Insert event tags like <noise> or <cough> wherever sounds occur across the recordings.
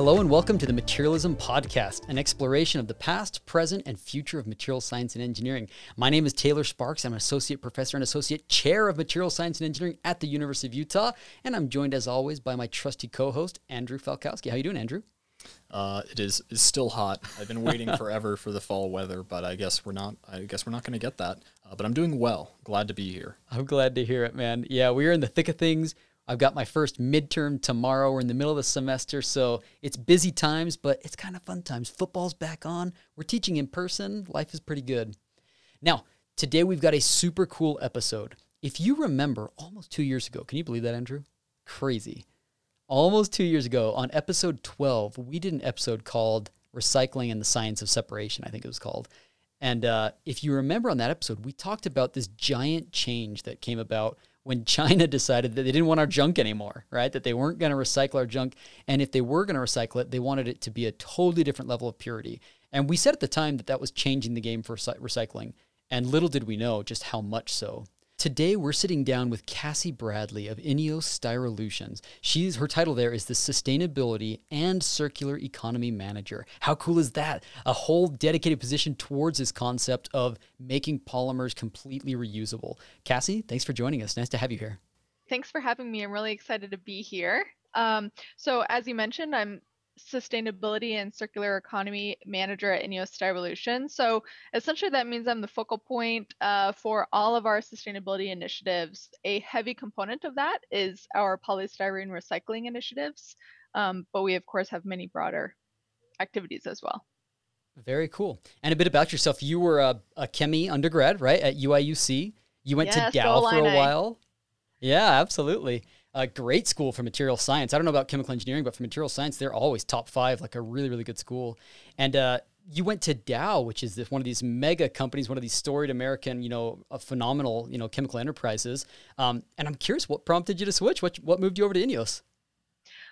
Hello and welcome to the Materialism Podcast, an exploration of the past, present, and future of material science and engineering. My name is Taylor Sparks. I'm an associate professor and associate chair of material science and engineering at the University of Utah, and I'm joined as always by my trusty co-host Andrew Falkowski. How are you doing, Andrew? Uh, it is it's still hot. I've been waiting <laughs> forever for the fall weather, but I guess we're not. I guess we're not going to get that. Uh, but I'm doing well. Glad to be here. I'm glad to hear it, man. Yeah, we are in the thick of things. I've got my first midterm tomorrow. We're in the middle of the semester, so it's busy times, but it's kind of fun times. Football's back on. We're teaching in person. Life is pretty good. Now, today we've got a super cool episode. If you remember, almost two years ago, can you believe that, Andrew? Crazy. Almost two years ago, on episode 12, we did an episode called Recycling and the Science of Separation, I think it was called. And uh, if you remember on that episode, we talked about this giant change that came about when China decided that they didn't want our junk anymore, right? That they weren't going to recycle our junk. And if they were going to recycle it, they wanted it to be a totally different level of purity. And we said at the time that that was changing the game for recycling. And little did we know just how much so. Today we're sitting down with Cassie Bradley of Ineos Styrolutions. She's her title there is the Sustainability and Circular Economy Manager. How cool is that? A whole dedicated position towards this concept of making polymers completely reusable. Cassie, thanks for joining us. Nice to have you here. Thanks for having me. I'm really excited to be here. Um, so, as you mentioned, I'm sustainability and circular economy manager at Ineos Styrolution. So essentially that means I'm the focal point uh, for all of our sustainability initiatives. A heavy component of that is our polystyrene recycling initiatives, um, but we of course have many broader activities as well. Very cool. And a bit about yourself. You were a, a ChemE undergrad, right, at UIUC. You went to Dow for a while. Yeah, absolutely a great school for material science. I don't know about chemical engineering, but for material science, they're always top five, like a really, really good school. And uh, you went to Dow, which is one of these mega companies, one of these storied American, you know, phenomenal, you know, chemical enterprises. Um, and I'm curious, what prompted you to switch? What what moved you over to Ineos?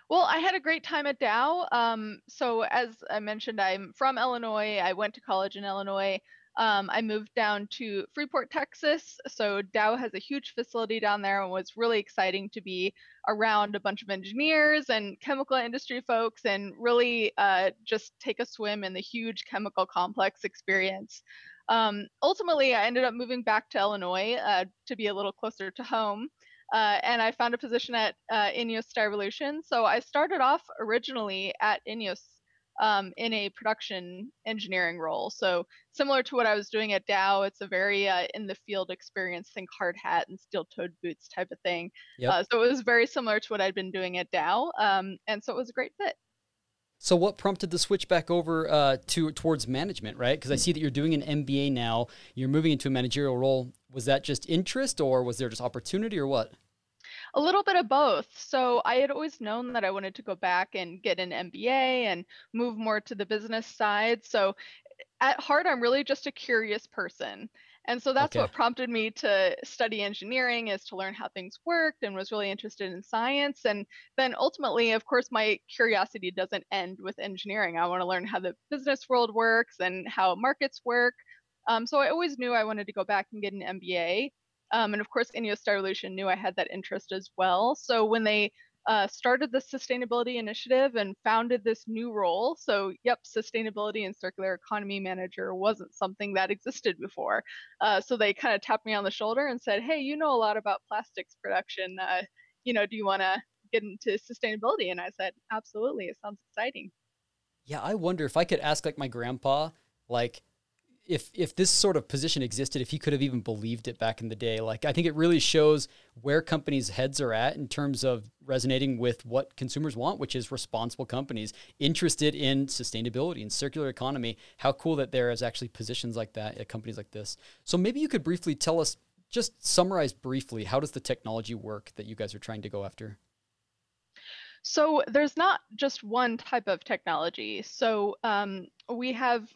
Well, I had a great time at Dow. Um, so as I mentioned, I'm from Illinois. I went to college in Illinois. Um, I moved down to Freeport, Texas. So Dow has a huge facility down there and was really exciting to be around a bunch of engineers and chemical industry folks and really uh, just take a swim in the huge chemical complex experience. Um, ultimately, I ended up moving back to Illinois uh, to be a little closer to home. Uh, and I found a position at uh, Ineos Styrolution. So I started off originally at Ineos um, in a production engineering role. So similar to what I was doing at Dow, it's a very uh, in the field experience, think hard hat and steel toed boots type of thing. Yep. Uh, so it was very similar to what I'd been doing at Dow. Um, and so it was a great fit. So what prompted the switch back over uh, to towards management, right? Because I see that you're doing an MBA now. You're moving into a managerial role. Was that just interest, or was there just opportunity, or what? A little bit of both. So I had always known that I wanted to go back and get an MBA and move more to the business side. So at heart, I'm really just a curious person. And so that's okay. what prompted me to study engineering is to learn how things worked and was really interested in science. And then ultimately, of course, my curiosity doesn't end with engineering. I want to learn how the business world works and how markets work. Um, so I always knew I wanted to go back and get an MBA. Um, and of course, Ineos Styrolution knew I had that interest as well. So when they uh, started the sustainability initiative and founded this new role. So, yep, sustainability and circular economy manager wasn't something that existed before. Uh, so they kind of tapped me on the shoulder and said, "Hey, you know a lot about plastics production. Uh, you know, do you want to get into sustainability?" And I said, "Absolutely. It sounds exciting." Yeah, I wonder if I could ask like my grandpa, like if if this sort of position existed, if he could have even believed it back in the day. Like I think it really shows where companies' heads are at in terms of resonating with what consumers want, which is responsible companies interested in sustainability and circular economy. How cool that there is actually positions like that at companies like this. So maybe you could briefly tell us, just summarize briefly, how does the technology work that you guys are trying to go after? So there's not just one type of technology. So um, we have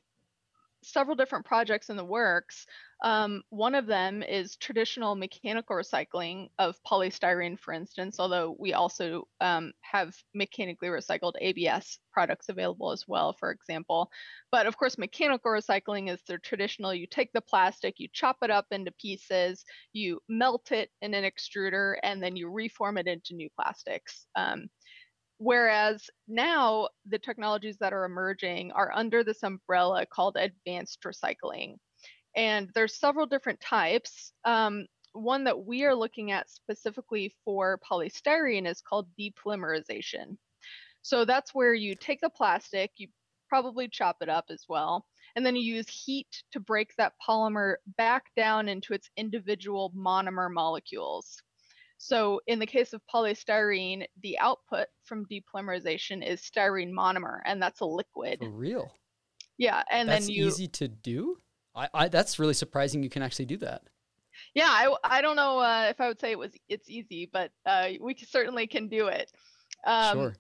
several different projects in the works. Um, one of them is traditional mechanical recycling of polystyrene, for instance, although we also um, have mechanically recycled ABS products available as well, for example. But of course, mechanical recycling is the traditional you take the plastic, you chop it up into pieces, you melt it in an extruder, and then you reform it into new plastics. Um, whereas now the technologies that are emerging are under this umbrella called advanced recycling. And there's several different types. Um, one that we are looking at specifically for polystyrene is called depolymerization. So that's where you take the plastic, you probably chop it up as well, and then you use heat to break that polymer back down into its individual monomer molecules. So in the case of polystyrene, the output from depolymerization is styrene monomer, and that's a liquid. For real? Yeah, and that's then you. easy to do. I, I that's really surprising. You can actually do that. Yeah, I, I don't know uh, if I would say it was it's easy, but uh, we certainly can do it. Um, sure.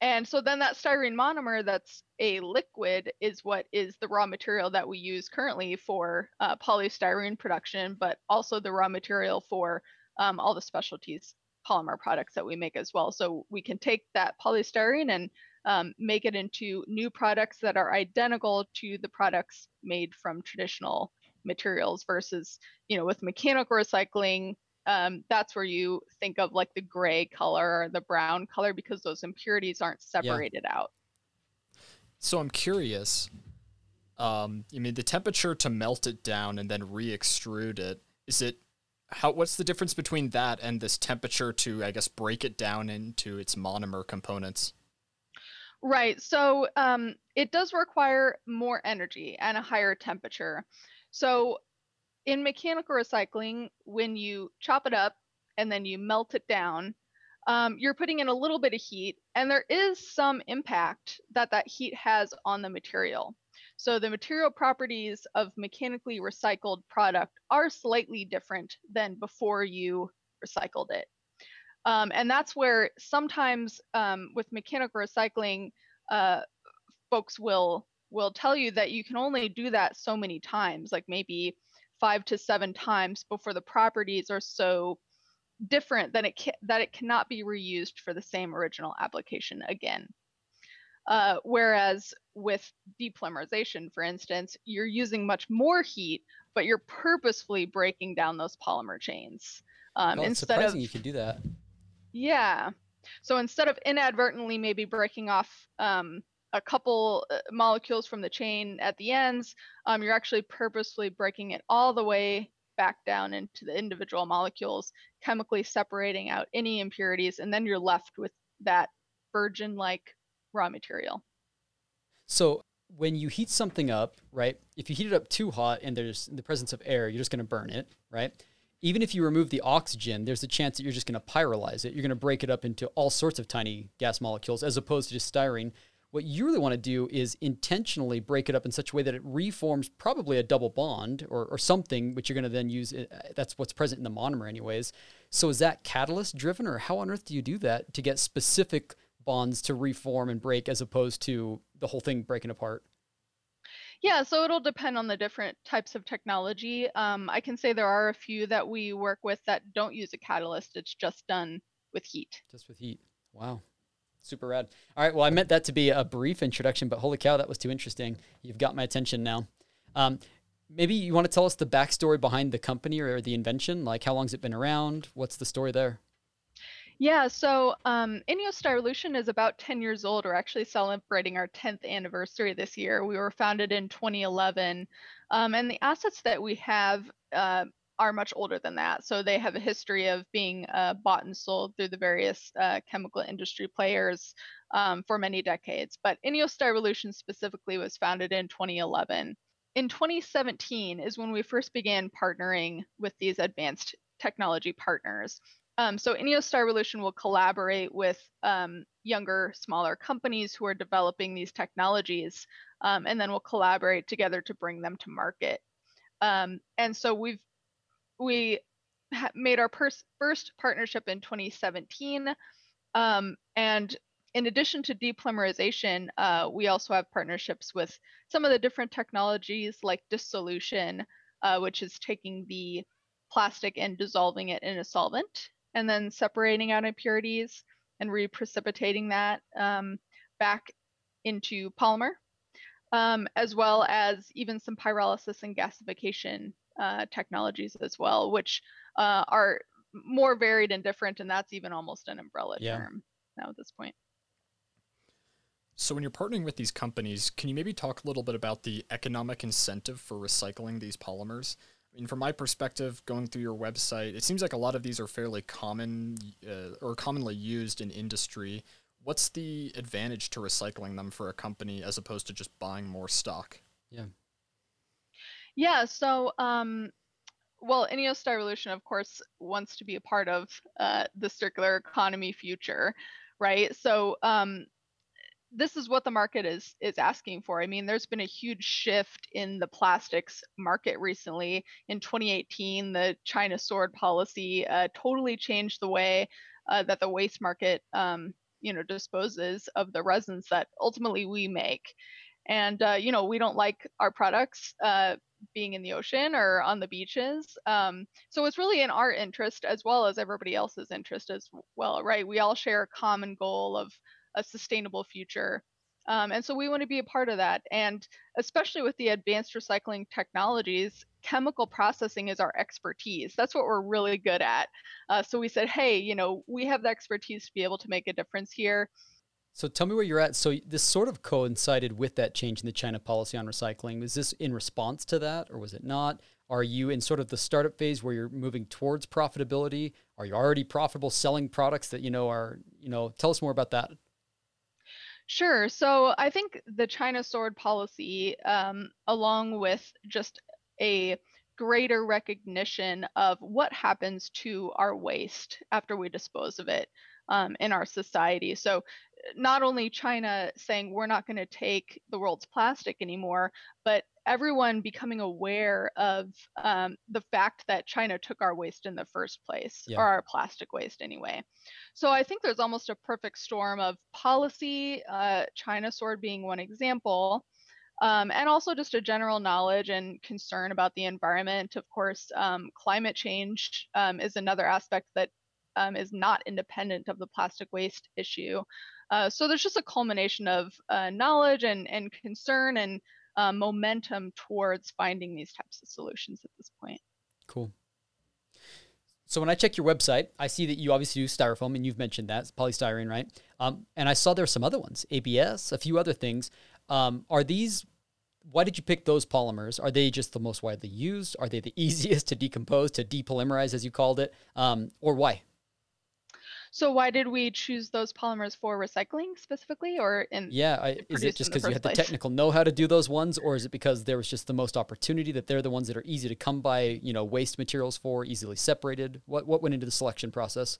And so then that styrene monomer that's a liquid is what is the raw material that we use currently for uh, polystyrene production, but also the raw material for um, all the specialties polymer products that we make as well. So we can take that polystyrene and um, make it into new products that are identical to the products made from traditional materials versus, you know, with mechanical recycling, um, that's where you think of like the gray color or the brown color because those impurities aren't separated yeah. out. So I'm curious. Um, I mean, the temperature to melt it down and then re-extrude it is it how? What's the difference between that and this temperature to, I guess, break it down into its monomer components? Right. So um, it does require more energy and a higher temperature. So in mechanical recycling, when you chop it up and then you melt it down, um, you're putting in a little bit of heat, and there is some impact that that heat has on the material. So the material properties of mechanically recycled product are slightly different than before you recycled it. Um, and that's where sometimes um, with mechanical recycling, uh, folks will will tell you that you can only do that so many times, like maybe five to seven times before the properties are so different that it that it cannot be reused for the same original application again. Uh, whereas with depolymerization, for instance, you're using much more heat, but you're purposefully breaking down those polymer chains. Um, well, instead surprising of, you can do that. Yeah. So instead of inadvertently maybe breaking off um, a couple uh, molecules from the chain at the ends, um, you're actually purposefully breaking it all the way back down into the individual molecules, chemically separating out any impurities, and then you're left with that virgin like raw material. So when you heat something up, right? If you heat it up too hot and there's the presence of air, you're just going to burn it, right? Even if you remove the oxygen, there's a chance that you're just going to pyrolyze it. You're going to break it up into all sorts of tiny gas molecules as opposed to just styrene, what you really want to do is intentionally break it up in such a way that it reforms probably a double bond or, or something, which you're going to then use. Uh, that's what's present in the monomer, anyways. So is that catalyst driven, or how on earth do you do that to get specific bonds to reform and break as opposed to the whole thing breaking apart? Yeah, so it'll depend on the different types of technology. Um, I can say there are a few that we work with that don't use a catalyst, it's just done with heat. Just with heat. Wow. Super rad. All right. Well, I meant that to be a brief introduction, but holy cow, that was too interesting. You've got my attention now. Um, maybe you want to tell us the backstory behind the company or the invention? Like, how long's it been around? What's the story there? Yeah, so um, Styrolution is about 10 years old. We're actually celebrating our 10th anniversary this year. We were founded in 2011. Um, and the assets that we have uh, are much older than that. So they have a history of being uh, bought and sold through the various uh, chemical industry players um, for many decades. But Ineos Styrolution specifically was founded in 2011. In 2017 is when we first began partnering with these advanced technology partners. Um, so Styrolution will collaborate with um, younger, smaller companies who are developing these technologies, um, and then we'll collaborate together to bring them to market. Um, and so we've we made our pers- first partnership in 2017. Um, and in addition to depolymerization, uh, we also have partnerships with some of the different technologies like dissolution, uh, which is taking the plastic and dissolving it in a solvent and then separating out impurities and reprecipitating that um, back into polymer, um, as well as even some pyrolysis and gasification uh, technologies as well, which uh, are more varied and different, and that's even almost an umbrella yeah. term now at this point. So, when you're partnering with these companies, can you maybe talk a little bit about the economic incentive for recycling these polymers? I mean, from my perspective, going through your website, it seems like a lot of these are fairly common uh, or commonly used in industry. What's the advantage to recycling them for a company as opposed to just buying more stock? Yeah. Yeah. So, um, well, Ineos Styrolution, of course, wants to be a part of uh, the circular economy future, right? So, um, this is what the market is is asking for. I mean, there's been a huge shift in the plastics market recently. In 2018, the China sword policy uh, totally changed the way uh, that the waste market, um, you know, disposes of the resins that ultimately we make. And uh, you know, we don't like our products uh, being in the ocean or on the beaches. Um, so it's really in our interest as well as everybody else's interest as well, right? We all share a common goal of a sustainable future. Um, and so we want to be a part of that. And especially with the advanced recycling technologies, chemical processing is our expertise. That's what we're really good at. Uh, so we said, hey, you know, we have the expertise to be able to make a difference here. So tell me where you're at. So this sort of coincided with that change in the China policy on recycling. Was this in response to that, or was it not? Are you in sort of the startup phase where you're moving towards profitability? Are you already profitable selling products that you know are you know? Tell us more about that. Sure. So I think the China sword policy, um, along with just a greater recognition of what happens to our waste after we dispose of it um, in our society. So not only China saying we're not going to take the world's plastic anymore, but everyone becoming aware of um, the fact that China took our waste in the first place, yeah. or our plastic waste anyway. So I think there's almost a perfect storm of policy, uh, China sword being one example. Um, and also just a general knowledge and concern about the environment. Of course, um, climate change um, is another aspect that um, is not independent of the plastic waste issue. Uh, so there's just a culmination of uh, knowledge and, and concern and uh, momentum towards finding these types of solutions at this point. Cool. So when I check your website, I see that you obviously do styrofoam, and you've mentioned that it's polystyrene, right? Um, and I saw there are some other ones, ABS, a few other things. Um, are these? Why did you pick those polymers? Are they just the most widely used? Are they the <laughs> easiest to decompose, to depolymerize, as you called it, um, or why? So why did we choose those polymers for recycling specifically, or in? Yeah, I, is it just because you had place? the technical know-how to do those ones, or is it because there was just the most opportunity that they're the ones that are easy to come by, you know, waste materials for, easily separated? What what went into the selection process?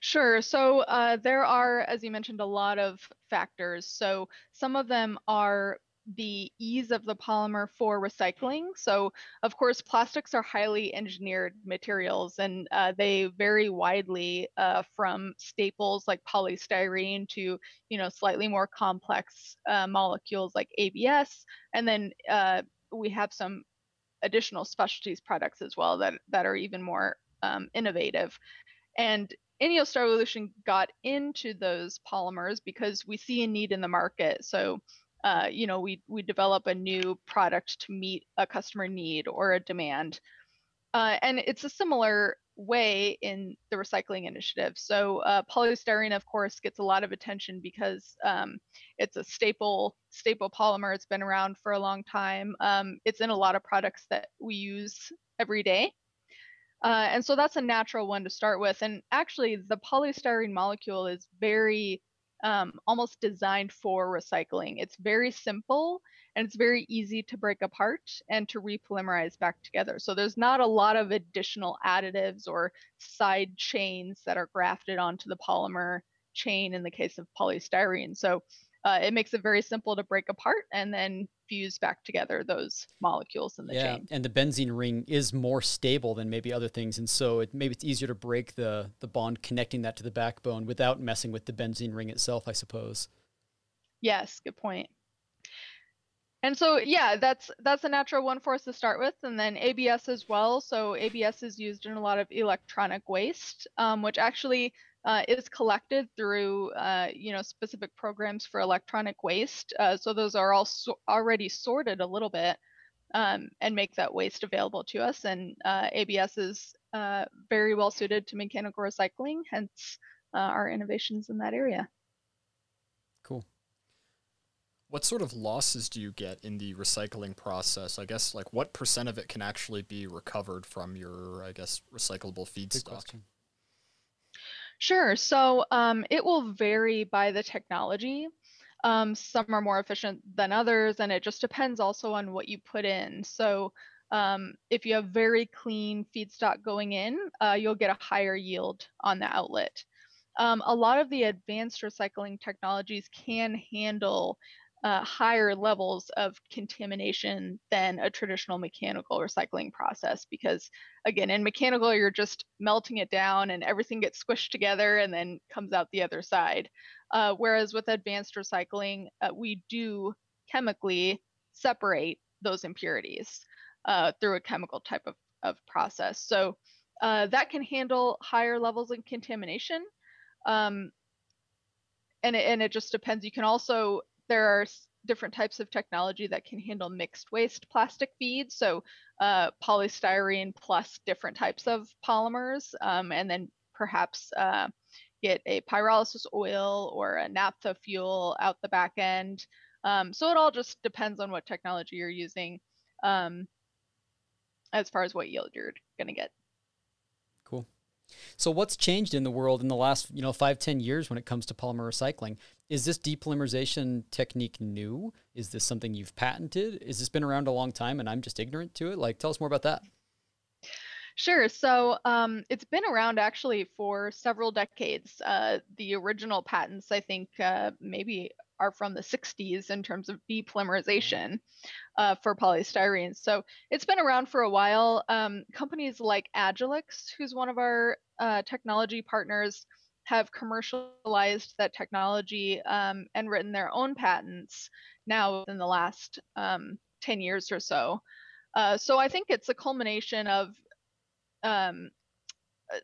Sure. So uh, there are, as you mentioned, a lot of factors. So some of them are the ease of the polymer for recycling. So, of course, plastics are highly engineered materials and uh, they vary widely uh, from staples like polystyrene to, you know, slightly more complex uh, molecules like ABS. And then uh, we have some additional specialties products as well that, that are even more um, innovative. And Ineos Styrolution got into those polymers because we see a need in the market. So uh, you know, we we develop a new product to meet a customer need or a demand. Uh, and it's a similar way in the recycling initiative. So uh, polystyrene, of course, gets a lot of attention because um, it's a staple staple polymer. It's been around for a long time. Um, it's in a lot of products that we use every day. Uh, and so that's a natural one to start with. And actually, the polystyrene molecule is very um, almost designed for recycling. It's very simple and it's very easy to break apart and to repolymerize back together. So there's not a lot of additional additives or side chains that are grafted onto the polymer chain in the case of polystyrene. So uh, it makes it very simple to break apart and then fuse back together those molecules in the yeah, chain. and the benzene ring is more stable than maybe other things, and so it, maybe it's easier to break the the bond connecting that to the backbone without messing with the benzene ring itself, I suppose. Yes, good point. And so yeah, that's that's a natural one for us to start with, and then ABS as well. So ABS is used in a lot of electronic waste, um, which actually uh, is collected through uh, you know specific programs for electronic waste. Uh, so those are all so already sorted a little bit um, and make that waste available to us. And uh, ABS is uh, very well suited to mechanical recycling, hence uh, our innovations in that area. Cool. What sort of losses do you get in the recycling process? I guess like what percent of it can actually be recovered from your, I guess, recyclable feedstock? Sure. So um, it will vary by the technology. Um, some are more efficient than others, and it just depends also on what you put in. So um, if you have very clean feedstock going in, uh, you'll get a higher yield on the outlet. Um, a lot of the advanced recycling technologies can handle uh, higher levels of contamination than a traditional mechanical recycling process because again in mechanical you're just melting it down and everything gets squished together and then comes out the other side. Uh, whereas with advanced recycling uh, we do chemically separate those impurities uh, through a chemical type of, of process. So uh, that can handle higher levels of contamination um, and it, and it just depends. You can also there are different types of technology that can handle mixed waste plastic feeds. So uh, polystyrene plus different types of polymers, um, and then perhaps uh, get a pyrolysis oil or a naphtha fuel out the back end. Um, so it all just depends on what technology you're using um, as far as what yield you're going to get. So what's changed in the world in the last, you know, five, ten years when it comes to polymer recycling? Is this depolymerization technique new? Is this something you've patented? Is this been around a long time and I'm just ignorant to it? Like, tell us more about that. Sure. So um, it's been around actually for several decades. Uh, the original patents, I think, uh, maybe are from the 60s in terms of depolymerization uh, for polystyrene. So it's been around for a while. Um, companies like Agilyx, who's one of our uh, technology partners, have commercialized that technology um, and written their own patents now in the last um, 10 years or so. Uh, so I think it's a culmination of um,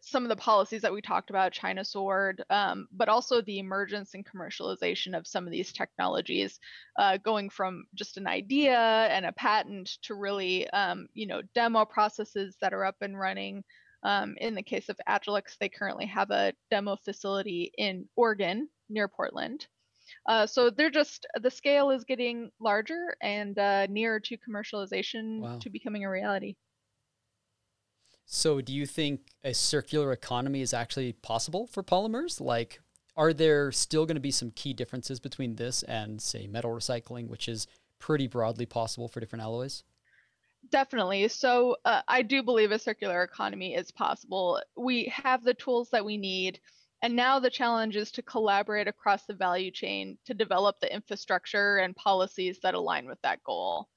some of the policies that we talked about, China Sword, um, but also the emergence and commercialization of some of these technologies, uh, going from just an idea and a patent to really, um, you know, demo processes that are up and running. Um, in the case of Agilyx, they currently have a demo facility in Oregon near Portland. Uh, so they're just the scale is getting larger and uh, nearer to commercialization wow. to becoming a reality. So, do you think a circular economy is actually possible for polymers? Like, are there still going to be some key differences between this and, say, metal recycling, which is pretty broadly possible for different alloys? Definitely. So, uh, I do believe a circular economy is possible. We have the tools that we need. And now the challenge is to collaborate across the value chain to develop the infrastructure and policies that align with that goal.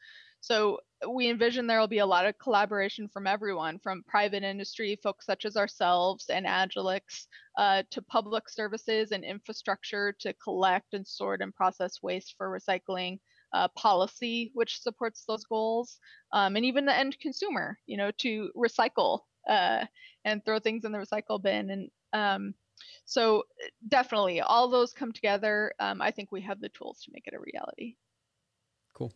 So we envision there will be a lot of collaboration from everyone, from private industry, folks such as ourselves and Agilyx, uh, to public services and infrastructure to collect and sort and process waste for recycling, uh, policy which supports those goals, um, and even the end consumer, you know, to recycle uh, and throw things in the recycle bin. And um, so definitely all those come together. Um, I think we have the tools to make it a reality. Cool.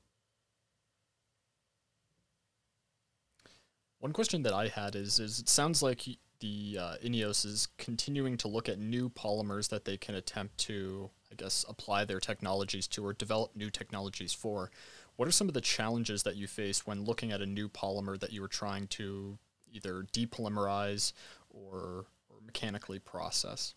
One question that I had is, is it sounds like the uh, INEOS is continuing to look at new polymers that they can attempt to, I guess, apply their technologies to or develop new technologies for. What are some of the challenges that you face when looking at a new polymer that you were trying to either depolymerize or, or mechanically process?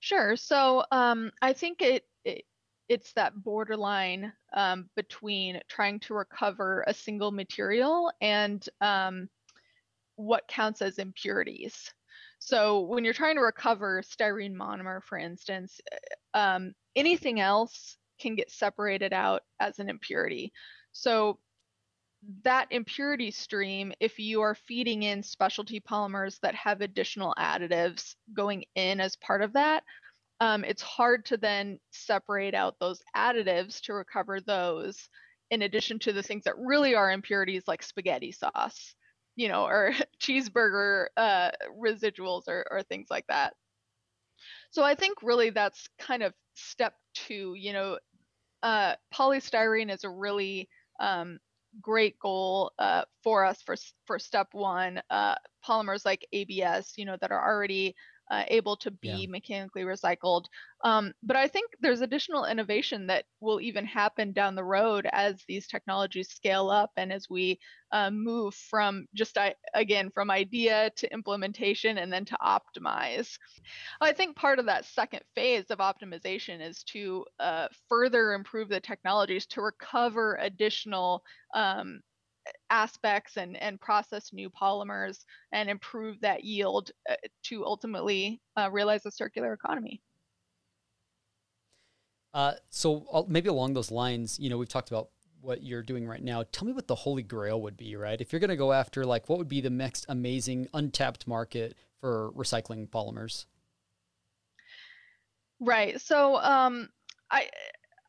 Sure. So um, I think it, it it's that borderline um, between trying to recover a single material and um, what counts as impurities. So when you're trying to recover styrene monomer, for instance, uh, um, anything else can get separated out as an impurity. So that impurity stream, if you are feeding in specialty polymers that have additional additives going in as part of that, um, it's hard to then separate out those additives to recover those in addition to the things that really are impurities like spaghetti sauce you know or <laughs> cheeseburger uh, residuals or, or things like that so i think really that's kind of step two you know uh, polystyrene is a really um, great goal uh, for us for for step one. Uh, polymers like ABS, you know, that are already uh, able to be Yeah. mechanically recycled. Um, but I think there's additional innovation that will even happen down the road as these technologies scale up and as we uh, move from just I, again from idea to implementation and then to optimize. I think part of that second phase of optimization is to uh, further improve the technologies to recover additional um, aspects and, and process new polymers and improve that yield uh, to ultimately uh, realize a circular economy. Uh, so uh, maybe along those lines, you know, we've talked about what you're doing right now. Tell me what the holy grail would be, right? If you're going to go after like what would be the next amazing untapped market for recycling polymers? Right. So um, I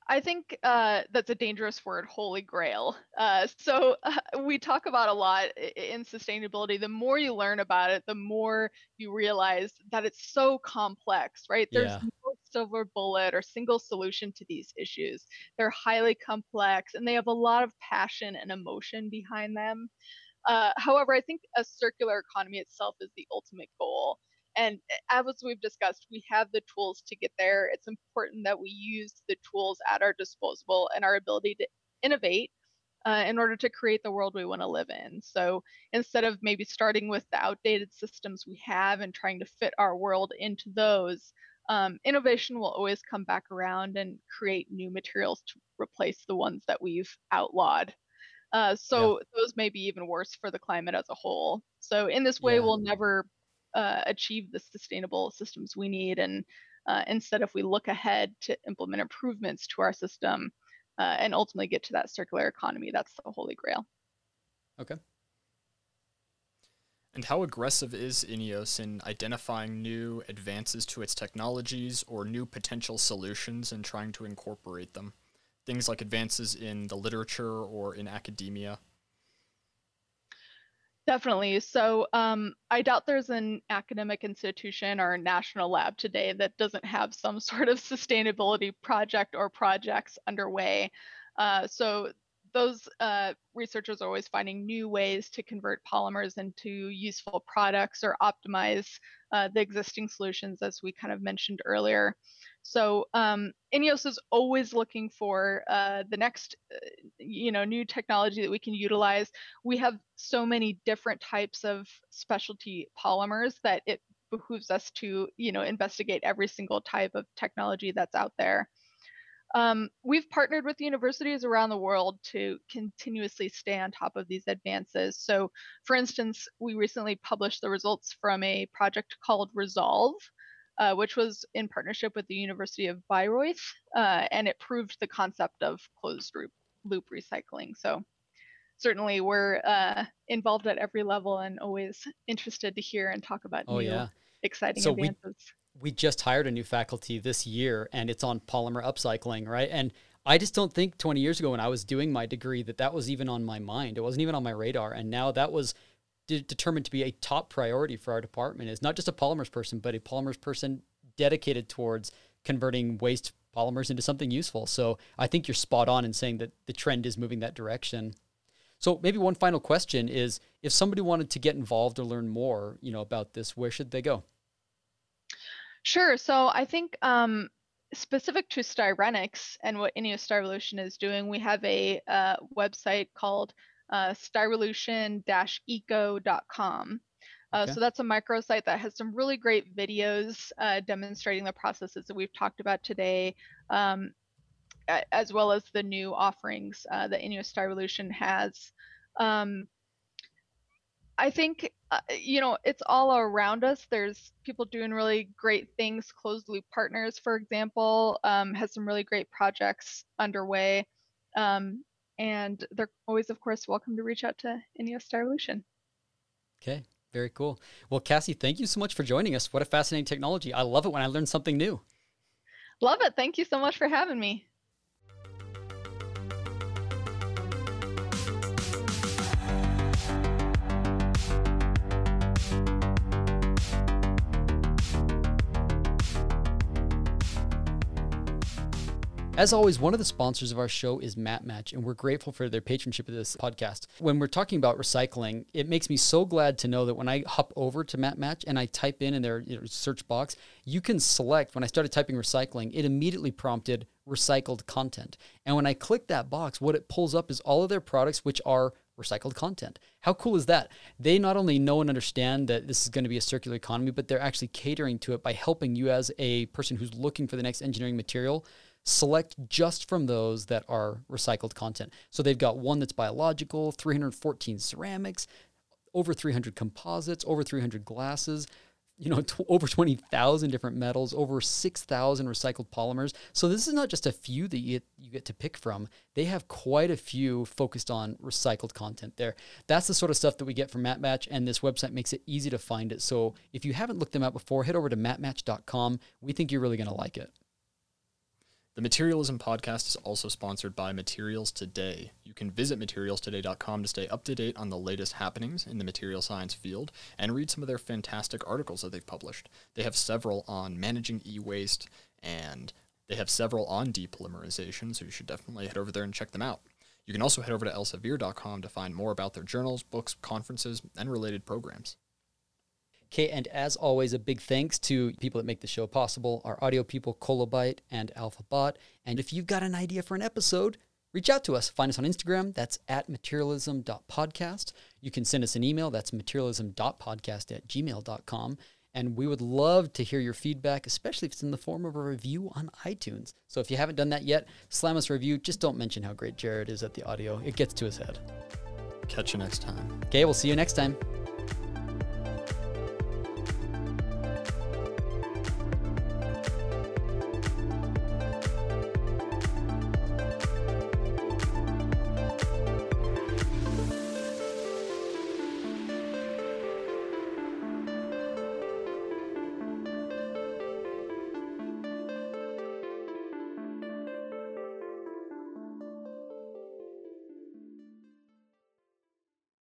I think uh, that's a dangerous word, holy grail. Uh, so uh, <laughs> we talk about a lot in sustainability. The more you learn about it, the more you realize that it's so complex, right? There's Yeah. no silver bullet or single solution to these issues. They're highly complex and they have a lot of passion and emotion behind them. Uh, however, I think a circular economy itself is the ultimate goal. And as we've discussed, we have the tools to get there. It's important that we use the tools at our disposal and our ability to innovate uh, in order to create the world we want to live in. So instead of maybe starting with the outdated systems we have and trying to fit our world into those, um, innovation will always come back around and create new materials to replace the ones that we've outlawed. Uh, so those may be even worse for the climate as a whole. So in this way, Yeah. we'll never uh, achieve the sustainable systems we need. And uh, instead, if we look ahead to implement improvements to our system uh, and ultimately get to that circular economy, that's the holy grail. Okay. And how aggressive is Ineos in identifying new advances to its technologies or new potential solutions and trying to incorporate them? Things like advances in the literature or in academia. Definitely. So um, I doubt there's an academic institution or national lab today that doesn't have some <laughs> sort of sustainability project or projects underway. Uh, so those uh, researchers are always finding new ways to convert polymers into useful products or optimize uh, the existing solutions, as we kind of mentioned earlier. So um, Ineos is always looking for uh, the next, uh, you know, new technology that we can utilize. We have so many different types of specialty polymers that it behooves us to, you know, investigate every single type of technology that's out there. Um, we've partnered with universities around the world to continuously stay on top of these advances. So, for instance, we recently published the results from a project called Resolve, uh, which was in partnership with the University of Bayreuth, uh, and it proved the concept of closed loop, loop recycling. So, certainly, we're uh, involved at every level and always interested to hear and talk about Oh new yeah. exciting So advances. we just hired a new faculty this year and it's on polymer upcycling, right? And I just don't think 20 years ago when I was doing my degree that that was even on my mind. It wasn't even on my radar. And now that was de- determined to be a top priority for our department is not just a polymers person, but a polymers person dedicated towards converting waste polymers into something useful. So I think you're spot on in saying that the trend is moving that direction. So maybe one final question is if somebody wanted to get involved or learn more, you know, about this, where should they go? Sure. So I think um, specific to Styrenics and what Ineos Styrolution is doing, we have a uh, website called uh, styrolution-eco.com. Uh, Okay. So that's a microsite that has some really great videos uh, demonstrating the processes that we've talked about today, um, as well as the new offerings uh, that Ineos Styrolution has. Um, I think uh, you know it's all around us. There's people doing really great things. Closed Loop Partners, for example, um, has some really great projects underway, um, and they're always, of course, welcome to reach out to Ineos Styrolution. Okay, very cool. Well, Cassie, thank you so much for joining us. What a fascinating technology. I love it when I learn something new. Love it. Thank you so much for having me. As always, one of the sponsors of our show is Matmatch, and we're grateful for their patronship of this podcast. When we're talking about recycling, it makes me so glad to know that when I hop over to Matmatch and I type in in their you know, search box, you can select. When I started typing recycling, it immediately prompted recycled content. And when I click that box, what it pulls up is all of their products, which are recycled content. How cool is that? They not only know and understand that this is going to be a circular economy, but they're actually catering to it by helping you as a person who's looking for the next engineering material select just from those that are recycled content. So they've got one that's biological, 314 ceramics, over 300 composites, over 300 glasses, you know, <laughs> t- over 20,000 different metals, over 6,000 recycled polymers. So this is not just a few that you get, you get to pick from. They have quite a few focused on recycled content there. That's the sort of stuff that we get from Matmatch, and this website makes it easy to find it. So if you haven't looked them up before, head over to matmatch.com. We think you're really going to like it. The Materialism podcast is also sponsored by Materials Today. You can visit materialstoday.com to stay up to date on the latest happenings in the material science field and read some of their fantastic articles that they've published. They have several on managing e waste and they have several on depolymerization, so you should definitely head over there and check them out. You can also head over to elsevier.com to find more about their journals, books, conferences, and related programs. Okay, and as always, a big thanks to people that make the show possible our audio people, Kolobyte and AlphaBot. And if you've got an idea for an episode, reach out to us. Find us on Instagram. That's at materialism.podcast. You can send us an email. That's materialism.podcast at gmail.com. And we would love to hear your feedback, especially if it's in the form of a review on iTunes. So if you haven't done that yet, slam us a review. Just don't mention how great Jared is at the audio, it gets to his head. Catch you next time. Okay, we'll see you next time.